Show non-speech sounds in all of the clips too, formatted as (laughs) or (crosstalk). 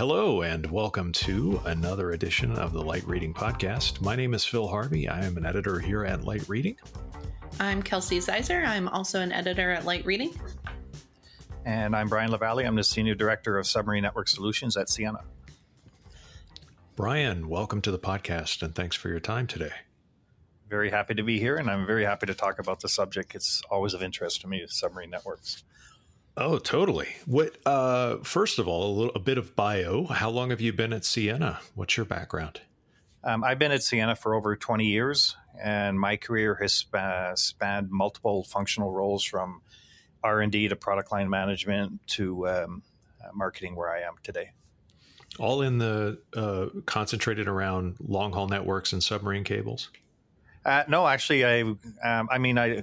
Hello, and welcome to another edition of the Light Reading Podcast. My name is Phil Harvey. I am an editor here at Light Reading. I'm Kelsey Ziser. I'm also an editor at Light Reading. And I'm Brian Lavallée. I'm the Senior Director of Submarine Network Solutions at Ciena. Brian, welcome to the podcast and thanks for your time today. Very happy to be here, and I'm very happy to talk about the subject. It's always of interest to me, submarine networks. Oh, totally. What? Uh, first of all, a little a bit of bio. How long have you been at Ciena? What's your background? Um, I've been at Ciena for over 20 years, and my career has sp- spanned multiple functional roles from R&D to product line management to um, uh, marketing, where I am today. All in the uh, concentrated around long haul networks and submarine cables. Uh, no, actually, I um, I mean I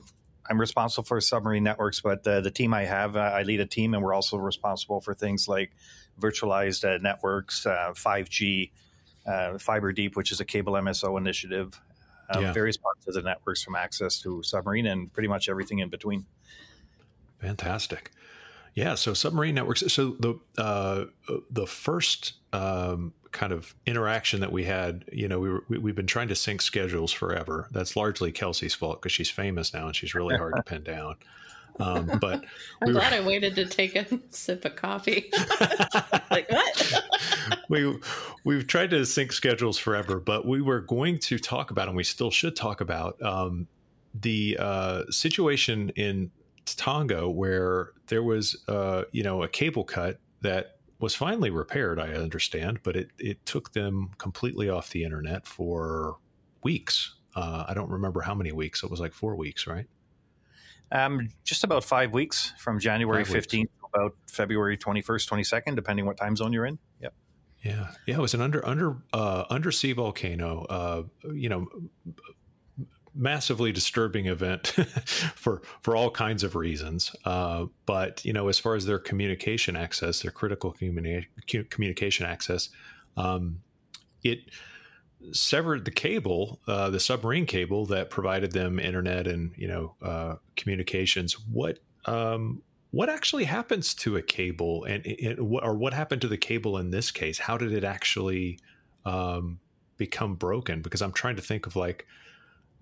I'm responsible for submarine networks, but uh, the team I have, uh, I lead a team, and we're also responsible for things like virtualized uh, networks, 5G, uh, uh, fiber deep, which is a cable MSO initiative, um, yeah. various parts of the networks from access to submarine, and pretty much everything in between. Fantastic. Yeah, so submarine networks. So the uh, the first um, kind of interaction that we had, you know, we were, we, have been trying to sync schedules forever. That's largely Kelsey's fault because she's famous now and she's really hard to pin down. Um, (laughs) but I'm we glad were... I waited to take a sip of coffee. (laughs) like what? (laughs) we we've tried to sync schedules forever, but we were going to talk about, and we still should talk about um, the uh, situation in Tonga where there was, uh, you know, a cable cut that was finally repaired, I understand, but it, it took them completely off the internet for weeks. Uh, I don't remember how many weeks. It was like four weeks, right? Um, just about five weeks from January five 15th weeks. to about February 21st, 22nd, depending what time zone you're in. Yep. Yeah. Yeah. It was an under, under, uh, undersea volcano. Uh, you know, massively disturbing event (laughs) for for all kinds of reasons. Uh, but you know, as far as their communication access, their critical communi- communication access, um, it severed the cable, uh, the submarine cable that provided them internet and you know uh, communications. What um, what actually happens to a cable, and, or what happened to the cable in this case? How did it actually um, become broken? Because I'm trying to think of like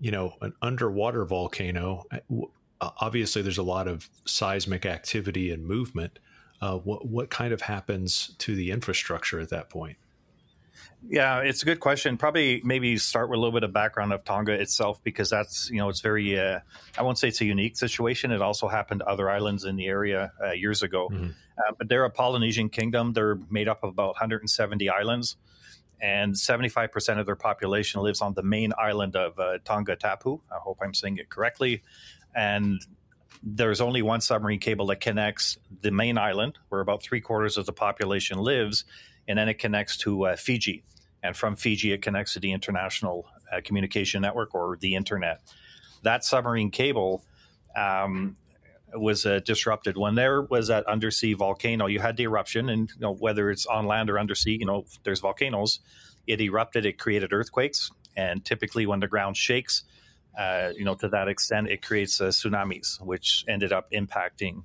you know, an underwater volcano, uh, obviously there's a lot of seismic activity and movement. Uh, what what kind of happens to the infrastructure at that point? Yeah, it's a good question. Probably maybe start with a little bit of background of Tonga itself because that's you know it's very uh, I won't say it's a unique situation. It also happened to other islands in the area uh, years ago. Mm-hmm. Uh, but they're a Polynesian kingdom. They're made up of about 170 islands and 75% of their population lives on the main island of uh, Tongatapu. I hope I'm saying it correctly. And there's only one submarine cable that connects the main island, where about three quarters of the population lives, and then it connects to uh, Fiji. And from Fiji, it connects to the international uh, communication network or the internet. That submarine cable um, was uh, disrupted when there was that undersea volcano. You had the eruption, and you know, whether it's on land or undersea, you know, there's volcanoes. It erupted. It created earthquakes, and typically when the ground shakes, uh, you know, to that extent, it creates uh, tsunamis, which ended up impacting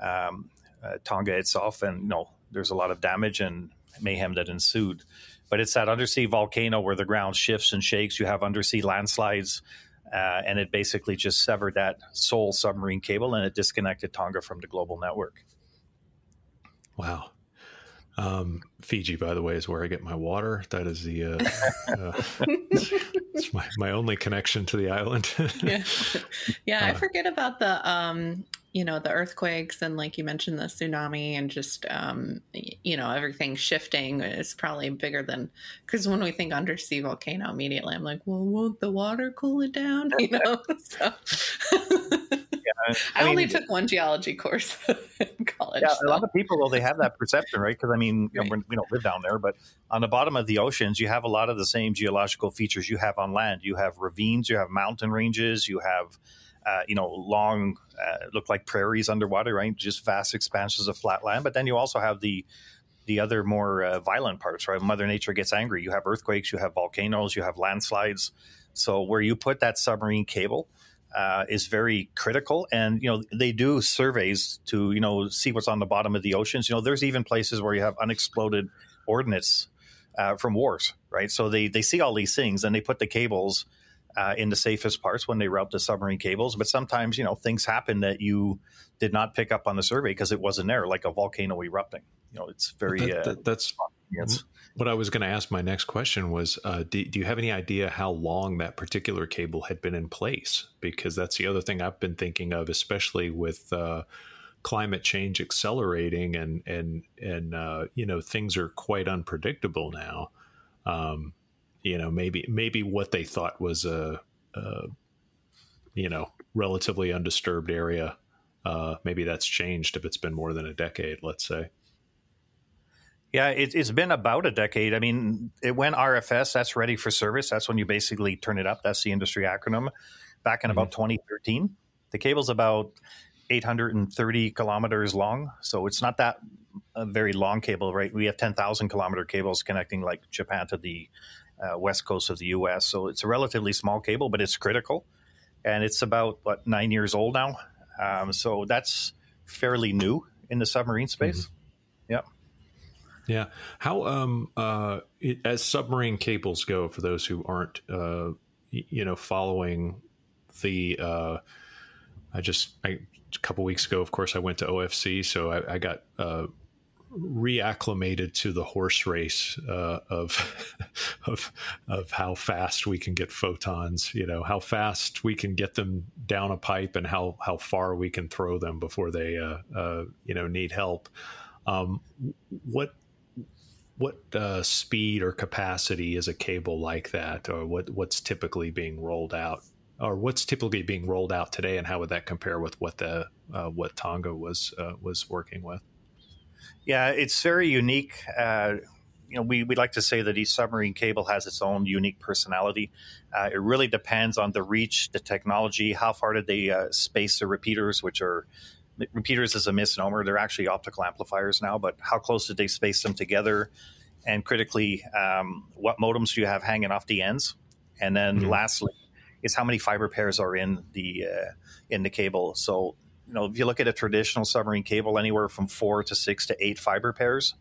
um, uh, Tonga itself. And you know, there's a lot of damage and mayhem that ensued. But it's that undersea volcano where the ground shifts and shakes. You have undersea landslides uh, and it basically just severed that sole submarine cable and it disconnected Tonga from the global network. Wow. Um, Fiji, by the way, is where I get my water. That is the uh, (laughs) uh, it's my, my only connection to the island. yeah, (laughs) yeah. I uh, forget about the um, you know the earthquakes and like you mentioned the tsunami and just um, you know everything shifting is probably bigger than because when we think undersea volcano immediately i'm like well won't the water cool it down (laughs) you know so yeah, (laughs) I, I mean, only took one geology course (laughs) in college. Yeah, so. a lot of people, well, they have that perception, right? Because I mean, right. you know, we don't live down there, but on the bottom of the oceans, you have a lot of the same geological features you have on land. You have ravines, you have mountain ranges, you have uh, you know, long, uh, look like prairies underwater, right? Just vast expanses of flat land. But then you also have the the other more uh, violent parts, right? Mother Nature gets angry. You have earthquakes, you have volcanoes, you have landslides. So where you put that submarine cable uh, is very critical. And you know they do surveys to you know see what's on the bottom of the oceans. You know there's even places where you have unexploded ordnance uh, from wars, right? So they they see all these things and they put the cables uh, in the safest parts when they route the submarine cables. But sometimes, you know, things happen that you did not pick up on the survey because it wasn't there, like a volcano erupting. You know, it's very that, that, uh, that's yes. what I was going to ask. My next question was: uh, do, do, you have any idea how long that particular cable had been in place? Because that's the other thing I've been thinking of, especially with uh, climate change accelerating and and and uh, you know things are quite unpredictable now. Um, you know, maybe maybe what they thought was a, a you know relatively undisturbed area. Uh, maybe that's changed if it's been more than a decade. Let's say. Yeah, it, has been about a decade. I mean, it went RFS. That's ready for service. That's when you basically turn it up. That's the industry acronym. Back in mm-hmm. about 2013, the cable's about 830 kilometers long. So it's not that a very long cable, right? We have 10,000 kilometer cables connecting like Japan to the uh, west coast of the U.S. So it's a relatively small cable, but it's critical, and it's about what nine years old now. Um, so that's fairly new in the submarine space. Mm-hmm. Yeah. Yeah. How um uh it, as submarine cables go for those who aren't uh you know following the uh I just I a couple weeks ago, of course, I went to OFC, so I, I got uh, reacclimated to the horse race uh, of (laughs) of of how fast we can get photons. You know, how fast we can get them down a pipe, and how how far we can throw them before they uh, uh you know need help. Um, what what uh, speed or capacity is a cable like that, or what what's typically being rolled out? or what's typically being rolled out today, and how would that compare with what the uh, what Tonga was uh, was working with? Yeah, it's very unique. Uh, you know, we, we like to say that each submarine cable has its own unique personality. Uh, it really depends on the reach, the technology, how far did they uh, space the repeaters, which are repeaters is a misnomer. They're actually optical amplifiers now, but how close did they space them together? And critically, um, what modems do you have hanging off the ends? And then mm-hmm. lastly, is how many fiber pairs are in the uh, in the cable. So you know, if you look at a traditional submarine cable, anywhere from four to six to eight fiber pairs,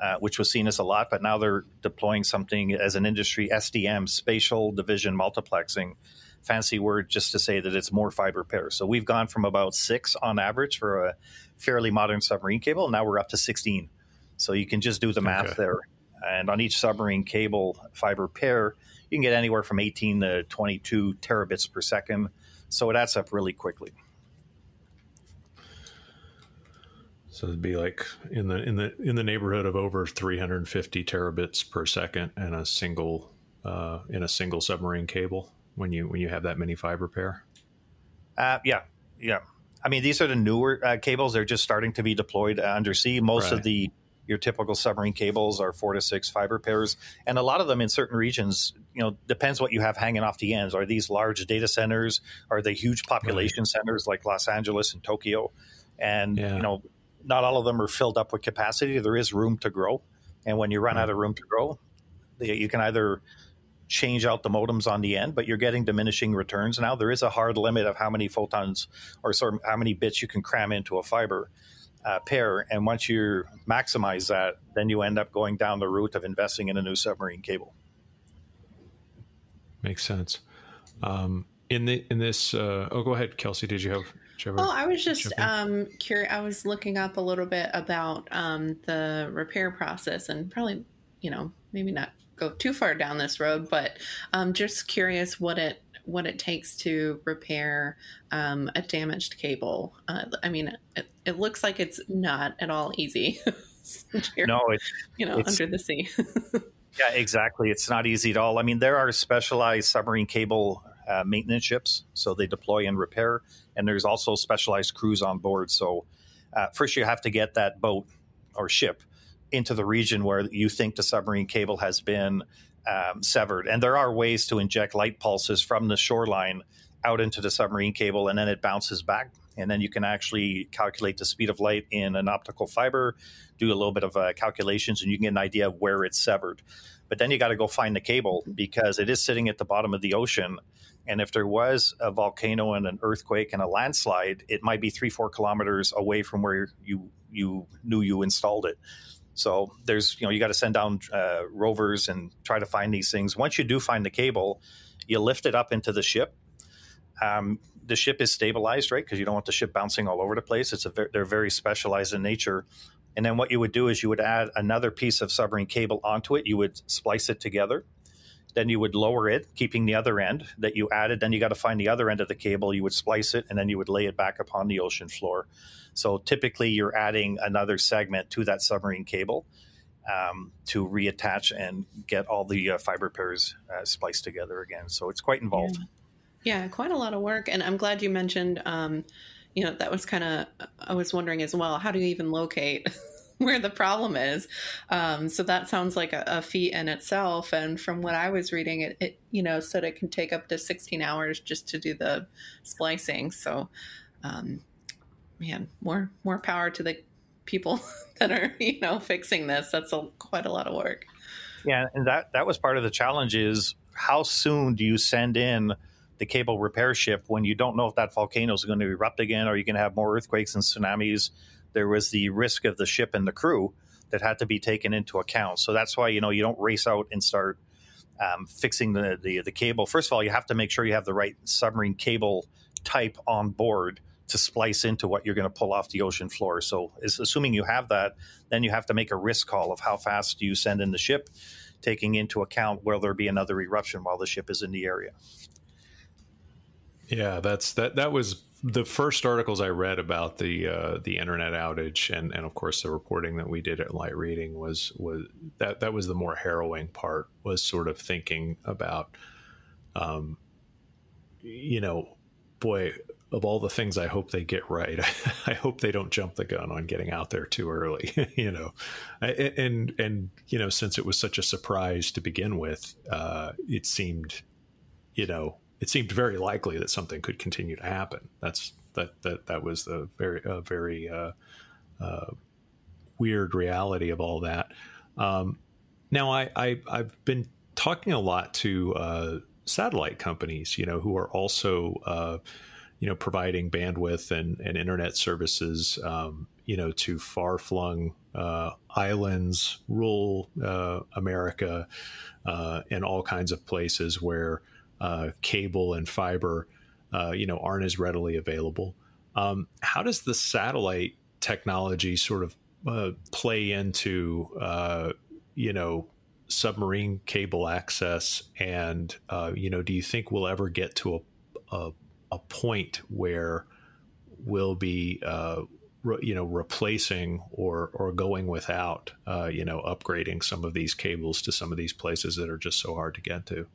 uh, which was seen as a lot, but now they're deploying something as an industry SDM, spatial division multiplexing. Fancy word just to say that it's more fiber pairs. So we've gone from about six on average for a fairly modern submarine cable. Now we're up to 16. So you can just do the math okay. there. And on each submarine cable fiber pair, you can get anywhere from 18 to 22 terabits per second. So it adds up really quickly. So it'd be like in the in the in the neighborhood of over 350 terabits per second in a single uh, in a single submarine cable when you when you have that many fiber pair. Uh, yeah, yeah. I mean, these are the newer uh, cables. They're just starting to be deployed undersea. Most right. of the your typical submarine cables are four to six fiber pairs, and a lot of them in certain regions, you know, depends what you have hanging off the ends. Are these large data centers? Are they huge population right. centers like Los Angeles and Tokyo? And yeah. you know, not all of them are filled up with capacity. There is room to grow, and when you run right. out of room to grow, you can either change out the modems on the end, but you're getting diminishing returns now. There is a hard limit of how many photons or sort of how many bits you can cram into a fiber uh, pair. And once you maximize that, then you end up going down the route of investing in a new submarine cable. Makes sense. Um, in the in this, uh, oh, go ahead, Kelsey. Did you have? Oh, I was just um, curious. I was looking up a little bit about um, the repair process, and probably, you know, maybe not go too far down this road, but um, just curious what it what it takes to repair um, a damaged cable. Uh, I mean, it, it, looks like it's not at all easy. (laughs) no, it's you know it's, under the sea. (laughs) yeah, exactly. It's not easy at all. I mean, there are specialized submarine cable uh, maintenance ships, so they deploy and repair, and there's also specialized crews on board. So uh, first, you have to get that boat or ship into the region where you think the submarine cable has been um, severed. And there are ways to inject light pulses from the shoreline out into the submarine cable, and then it bounces back. And then you can actually calculate the speed of light in an optical fiber, do a little bit of uh, calculations, and you can get an idea of where it's severed. But then you got to go find the cable because it is sitting at the bottom of the ocean. And if there was a volcano and an earthquake and a landslide, it might be three, four kilometers away from where you you knew you installed it. So there's, you know, you got to send down uh, rovers and try to find these things. Once you do find the cable, you lift it up into the ship. Um, the ship is stabilized, right? Because you don't want the ship bouncing all over the place. It's a ver- they're very specialized in nature. And then what you would do is you would add another piece of submarine cable onto it. You would splice it together. Then you would lower it, keeping the other end that you added. Then you got to find the other end of the cable. You would splice it, and then you would lay it back upon the ocean floor. So typically, you're adding another segment to that submarine cable um, to reattach and get all the uh, fiber pairs uh, spliced together again. So it's quite involved. Yeah. yeah. quite a lot of work. And I'm glad you mentioned, um, you know, that was kind of, I was wondering as well, how do you even locate? (laughs) where the problem is. Um, so that sounds like a, a, feat in itself. And from what I was reading, it, it, you know said it can take up to 16 hours just to do the splicing. So um, man, more more power to the people (laughs) that are you know fixing this. That's a, quite a lot of work. Yeah, and that that was part of the challenge. Is how soon do you send in the cable repair ship when you don't know if that volcano is going to erupt again, or you can have more earthquakes and tsunamis? There was the risk of the ship and the crew that had to be taken into account. So that's why you know you don't race out and start um, fixing the, the the cable. First of all, you have to make sure you have the right submarine cable type on board to splice into what you're going to pull off the ocean floor. So, assuming you have that, then you have to make a risk call of how fast do you send in the ship, taking into account will there be another eruption while the ship is in the area. Yeah, that's that. That was the first articles I read about the uh, the internet outage, and and of course the reporting that we did at Light Reading was was that that was the more harrowing part. Was sort of thinking about, um, you know, boy, of all the things I hope they get right, (laughs) I hope they don't jump the gun on getting out there too early. (laughs) you know, and and you know, since it was such a surprise to begin with, uh, it seemed, you know, it seemed very likely that something could continue to happen. That's that that that was the very uh, very uh, uh, weird reality of all that. Um, now, I, I have been talking a lot to uh, satellite companies, you know, who are also uh, you know, providing bandwidth and, and internet services, um, you know, to far flung uh, islands, rural America, and all kinds of places where uh, cable and fiber, uh, you know, aren't as readily available. Um, how does the satellite technology sort of uh, play into, you know, submarine cable access? And, you know, do you think we'll ever get to a, a a point where we'll be uh, re, you know replacing or or going without uh, you know upgrading some of these cables to some of these places that are just so hard to get to.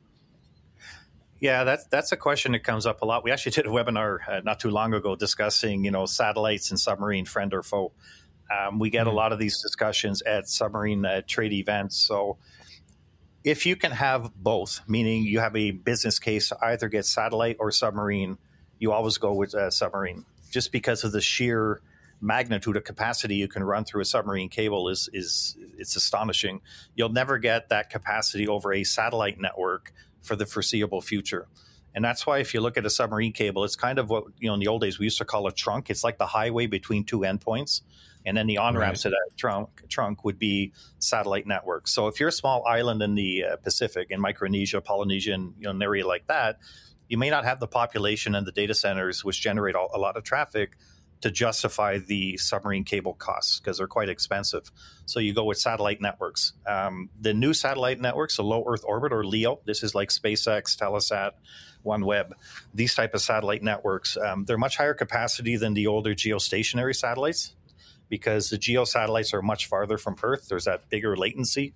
Yeah, that's that's a question that comes up a lot. We actually (laughs) did a webinar uh, not too long ago discussing you know satellites and submarine friend or foe. Um, we get mm-hmm. a lot of these discussions at submarine uh, trade events. So if you can have both, meaning you have a business case to either get satellite or submarine, you always go with a submarine, just because of the sheer magnitude of capacity you can run through a submarine cable is is it's astonishing. You'll never get that capacity over a satellite network for the foreseeable future. And that's why if you look at a submarine cable, it's kind of what you know in the old days we used to call a trunk. It's like the highway between two endpoints and then the on ramps right. to that trunk trunk would be satellite networks. So if you're a small island in the uh, Pacific, in Micronesia, Polynesia, and you know, an area like that, you may not have the population and the data centers which generate a lot of traffic to justify the submarine cable costs because they're quite expensive. So you go with satellite networks. Um, the new satellite networks, the low Earth orbit or LEO, this is like SpaceX, Telesat, OneWeb. These type of satellite networks, um, they're much higher capacity than the older geostationary satellites because the geo satellites are much farther from Earth. There's that bigger latency.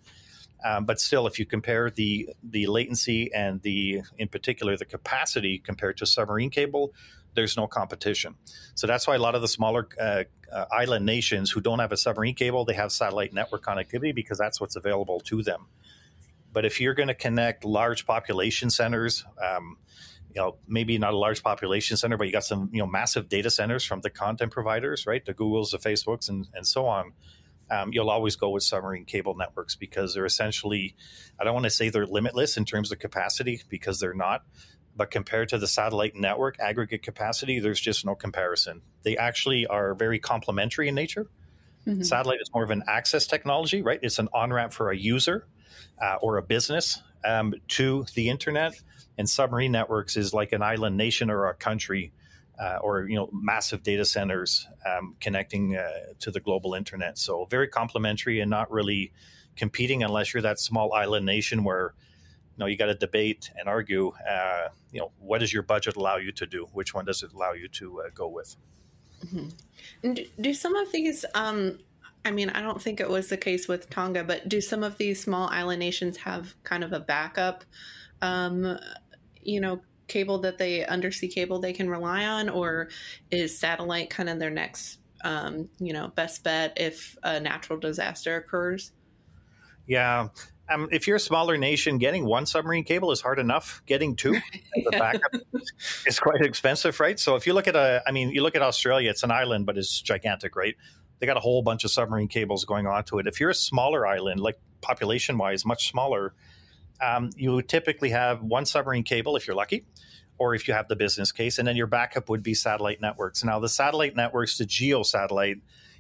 Um, but still, if you compare the the latency and the in particular the capacity compared to submarine cable, there's no competition. So that's why a lot of the smaller uh, uh, island nations who don't have a submarine cable, they have satellite network connectivity because that's what's available to them. But if you're going to connect large population centers, um, you know maybe not a large population center, but you got some you know massive data centers from the content providers, right? The Googles, the Facebooks, and and so on. Um, you'll always go with submarine cable networks because they're essentially, I don't want to say they're limitless in terms of capacity because they're not, but compared to the satellite network aggregate capacity, there's just no comparison. They actually are very complementary in nature. Mm-hmm. Satellite is more of an access technology, right? It's an on ramp for a user uh, or a business um, to the internet. And submarine networks is like an island nation or a country uh, or you know massive data centers um, connecting uh, to the global internet. So very complementary and not really competing unless you're that small island nation where know you got to debate and argue. Uh, you know what does your budget allow you to do? Which one does it allow you to uh, go with? Mm-hmm. And do some of these? Um, I mean, I don't think it was the case with Tonga, but do some of these small island nations have kind of a backup? Um, you know, cable that they undersea cable they can rely on, or is satellite kind of their next, um, you know, best bet if a natural disaster occurs? Yeah. Um, if you're a smaller nation, getting one submarine cable is hard enough. Getting two the (laughs) backup is quite expensive, right? So if you look at a, I mean, you look at Australia, it's an island, but it's gigantic, right? They got a whole bunch of submarine cables going onto it. If you're a smaller island, like population wise, much smaller, um, you typically have one submarine cable if you're lucky, or if you have the business case, and then your backup would be satellite networks. Now, the satellite networks, the geo satellite,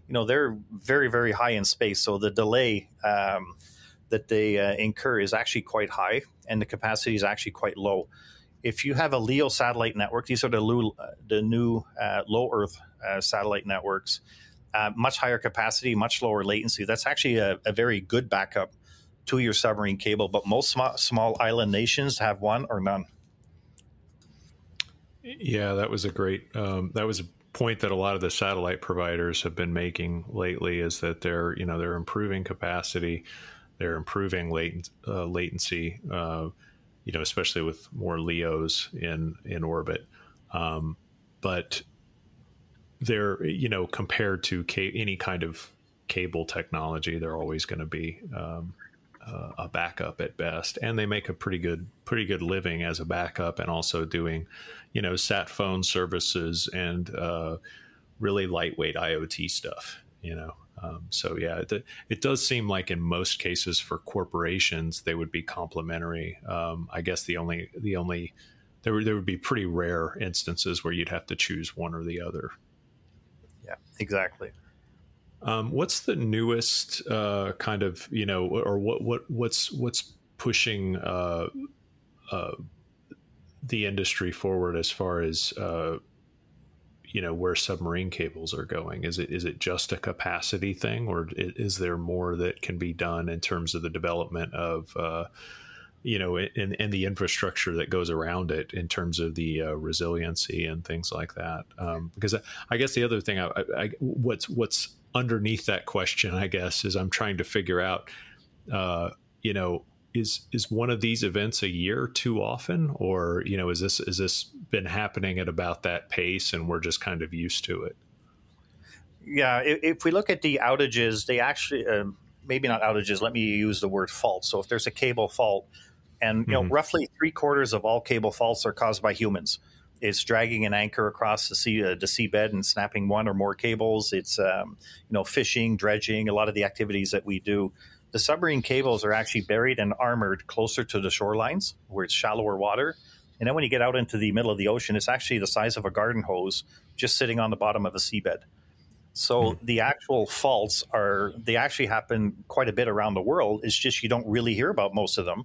you know, they're very, very high in space, so the delay um, that they uh, incur is actually quite high, and the capacity is actually quite low. If you have a LEO satellite network, these are the, new, the new uh, low Earth uh, satellite networks. Uh, much higher capacity, much lower latency. That's actually a, a very good backup to your submarine cable, but most small, small island nations have one or none. Yeah, that was a great. Um, that was a point that a lot of the satellite providers have been making lately. Is that they're you know they're improving capacity, they're improving latent, uh, latency. Uh, you know, especially with more LEOs in in orbit, um, but they're you know compared to ca- any kind of cable technology, they're always going to be um, uh, a backup at best, and they make a pretty good pretty good living as a backup, and also doing, you know, sat phone services and uh, really lightweight IoT stuff. You know, um, so yeah, it, it, does seem like in most cases for corporations they would be complementary. Um, I guess the only the only there would, there would be pretty rare instances where you'd have to choose one or the other. Yeah, exactly. Um, what's the newest uh, kind of you know, or what what what's what's pushing uh, uh, the industry forward as far as uh, you know where submarine cables are going? Is it is it just a capacity thing, or is there more that can be done in terms of the development of uh, you know, and, and the infrastructure that goes around it in terms of the uh, resiliency and things like that. Um, because I, guess the other thing, I, I, what's what's underneath that question, I guess, is I'm trying to figure out, uh, you know, is is one of these events a year too often, or you know, is this is this been happening at about that pace, and we're just kind of used to it? Yeah, if, if we look at the outages, they actually. Uh, maybe not outages. Let me use the word fault. So if there's a cable fault, and you know, mm-hmm. roughly three quarters of all cable faults are caused by humans. It's dragging an anchor across the sea, uh, the seabed and snapping one or more cables. It's um, you know fishing, dredging, a lot of the activities that we do. The submarine cables are actually buried and armored closer to the shorelines, where it's shallower water. And then when you get out into the middle of the ocean, it's actually the size of a garden hose just sitting on the bottom of a seabed. So mm-hmm. the actual faults are they actually happen quite a bit around the world. It's just you don't really hear about most of them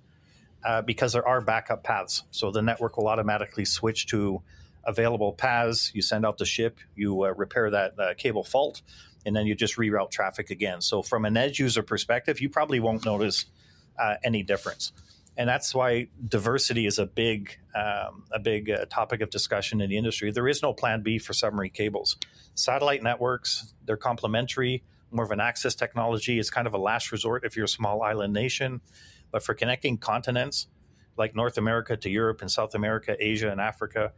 uh, because there are backup paths. So the network will automatically switch to available paths. You send out the ship, you uh, repair that uh, cable fault, and then you just reroute traffic again. So from an edge user perspective, you probably won't notice uh, any difference. And that's why diversity is a big, um, a big uh, topic of discussion in the industry. There is no plan B for submarine cables. Satellite networks, they're complementary, more of an access technology. It's kind of a last resort if you're a small island nation. But for connecting continents like North America to Europe and South America, Asia and Africa,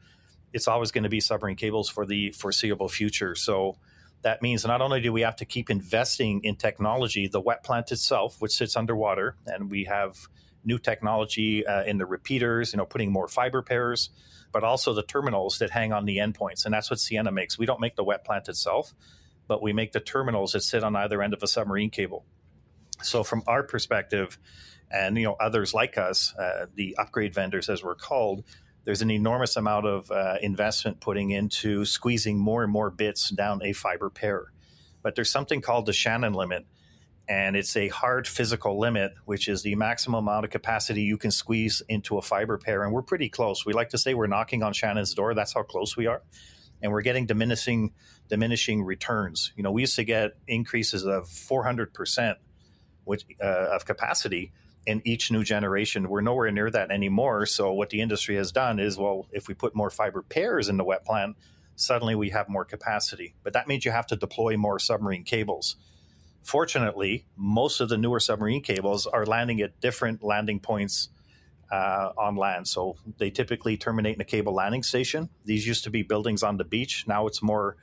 it's always going to be submarine cables for the foreseeable future. So that means not only do we have to keep investing in technology, the wet plant itself, which sits underwater, and we have new technology uh, in the repeaters, you know, putting more fiber pairs, but also the terminals that hang on the endpoints. And that's what Ciena makes. We don't make the wet plant itself, but we make the terminals that sit on either end of a submarine cable. So from our perspective, and you know others like us, uh, the upgrade vendors as we're called, there's an enormous amount of uh, investment putting into squeezing more and more bits down a fiber pair. but there's something called the Shannon limit. And it's a hard physical limit, which is the maximum amount of capacity you can squeeze into a fiber pair. And we're pretty close. We like to say we're knocking on Shannon's door. That's how close we are. And we're getting diminishing diminishing returns. You know, we used to get increases of 400% which, uh, of capacity in each new generation. We're nowhere near that anymore. So what the industry has done is, well, if we put more fiber pairs in the wet plant, suddenly we have more capacity. But that means you have to deploy more submarine cables. Fortunately, most of the newer submarine cables are landing at different landing points uh, on land. So they typically terminate in a cable landing station. These used to be buildings on the beach. Now it's more,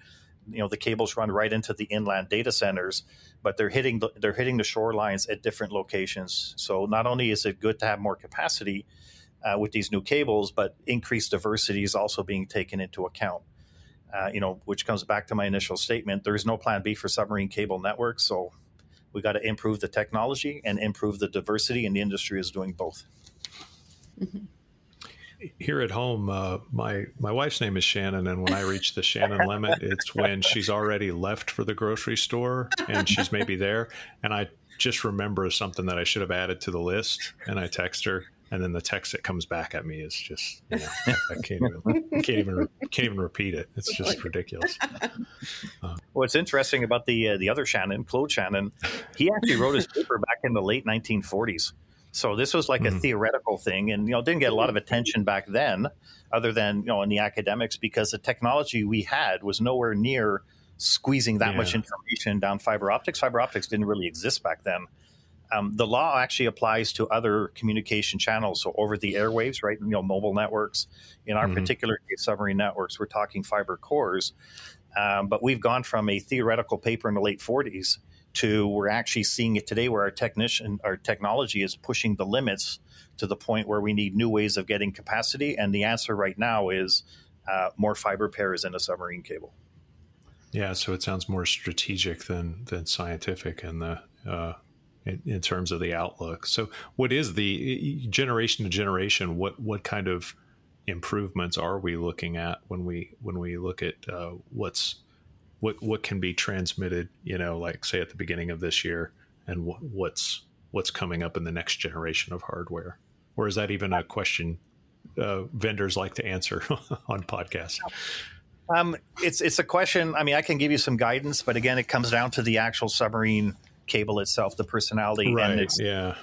you know, the cables run right into the inland data centers, but they're hitting the, they're hitting the shorelines at different locations. So not only is it good to have more capacity uh, with these new cables, but increased diversity is also being taken into account uh, you know, which comes back to my initial statement. There is no plan B for submarine cable networks. So we got to improve the technology and improve the diversity, and the industry is doing both. Mm-hmm. Here at home, uh, my my wife's name is Shannon, and when I reach the Shannon limit, it's when she's already left for the grocery store and she's maybe there, and I just remember something that I should have added to the list, and I text her, and then the text that comes back at me is just you know, I can't even can't even can't even repeat it. It's just ridiculous. Uh, (laughs) What's interesting about the uh, the other Shannon, Claude Shannon, he actually wrote his paper back in the late 1940s. So this was like mm-hmm. a theoretical thing, and you know didn't get a lot of attention back then, other than you know in the academics because the technology we had was nowhere near squeezing that yeah. much information down fiber optics. Fiber optics didn't really exist back then. Um, the law actually applies to other communication channels, so over the airwaves, right? You know, mobile networks. In our mm-hmm. particular case, submarine networks, we're talking fiber cores. Um, but we've gone from a theoretical paper in the late 40s to we're actually seeing it today, where our technician, our technology is pushing the limits to the point where we need new ways of getting capacity. And the answer right now is uh, more fiber pairs in a submarine cable. Yeah, so it sounds more strategic than than scientific, and the uh, in, in, terms of the outlook. So, what is the generation to generation? What what kind of improvements are we looking at when we when we look at uh, what's what what can be transmitted? You know, like say at the beginning of this year, and what, what's what's coming up in the next generation of hardware, or is that even a question uh, vendors like to answer (laughs) on podcasts? Um, it's it's a question. I mean, I can give you some guidance, but again, it comes down to the actual submarine cable itself, the personality. Right. And yeah.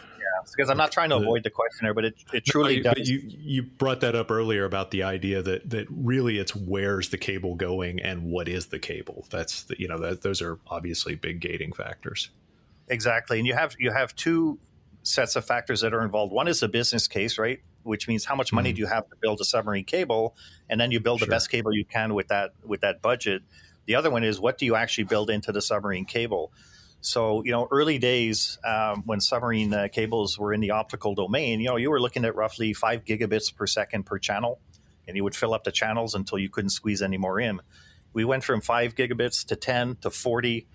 Because I'm not trying to avoid the question there, but it, it truly does. But you, you brought that up earlier about the idea that, that really it's where's the cable going and what is the cable. That's the, you know that those are obviously big gating factors. Exactly, and you have you have two sets of factors that are involved. One is the business case, right? Which means how much money mm-hmm. do you have to build a submarine cable, and then you build sure. the best cable you can with that with that budget. The other one is what do you actually build into the submarine cable? So, you know, early days um, when submarine uh, cables were in the optical domain, you know, you were looking at roughly five gigabits per second per channel, and you would fill up the channels until you couldn't squeeze any more in. We went from five gigabits to 10 to 40.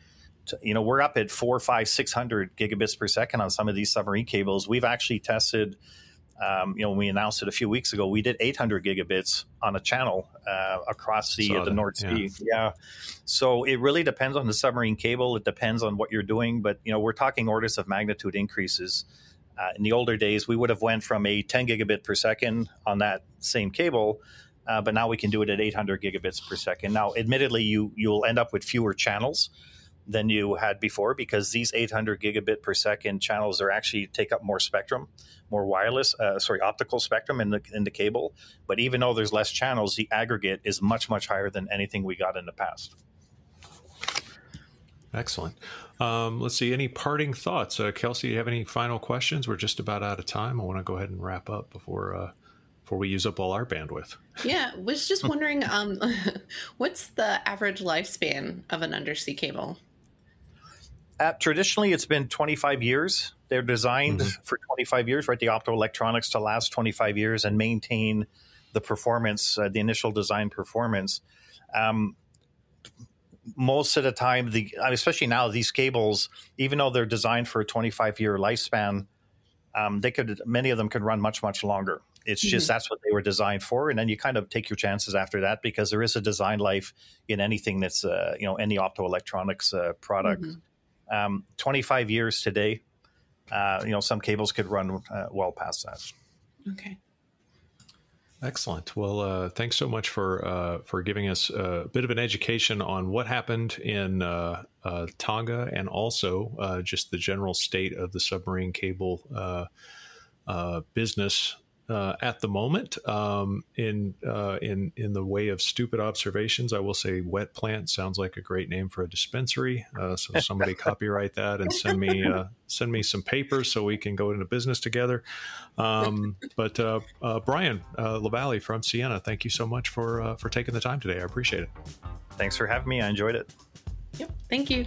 To, you know, we're up at four, five, 600 gigabits per second on some of these submarine cables. We've actually tested um, you know, when we announced it a few weeks ago, we did 800 gigabits on a channel uh, across the, the North Sea. Yeah. yeah. So it really depends on the submarine cable. It depends on what you're doing, but you know, we're talking orders of magnitude increases. Uh, in the older days, we would have went from a 10 gigabit per second on that same cable, uh, but now we can do it at 800 gigabits per second. Now, admittedly, you you'll end up with fewer channels than you had before because these 800 gigabit per second channels are actually take up more spectrum, more wireless, uh, sorry, optical spectrum in the in the cable. But even though there's less channels, the aggregate is much much higher than anything we got in the past. Excellent. Um, let's see. Any parting thoughts, uh, Kelsey? Do you have any final questions? We're just about out of time. I want to go ahead and wrap up before uh, before we use up all our bandwidth. Yeah, was just wondering, um, (laughs) what's the average lifespan of an undersea cable? Uh, traditionally, it's been 25 years. They're designed mm-hmm. for 25 years, right? The optoelectronics to last 25 years and maintain the performance, uh, the initial design performance. Um, most of the time, the especially now, these cables, even though they're designed for a 25 year lifespan, um, they could many of them could run much much longer. it's just mm-hmm. that's what they were designed for, and then you kind of take your chances after that because there is a design life in anything that's uh, you know any optoelectronics uh, product. Mm-hmm. Um, Twenty five years today, you know some cables could run uh, well past that. Okay. Excellent. Well, uh, thanks so much for uh, for giving us a bit of an education on what happened in uh, uh Tonga and also uh, just the general state of the submarine cable uh, business uh, at the moment. Um, in uh, in in the way of stupid observations, I will say wet plant sounds like a great name for a dispensary. Uh, so somebody (laughs) copyright that and send me uh, send me some papers so we can go into business together. Um, but uh, Brian Lavallée from Ciena, thank you so much for for taking the time today. I appreciate it. Thanks for having me. I enjoyed it. Yep. Thank you.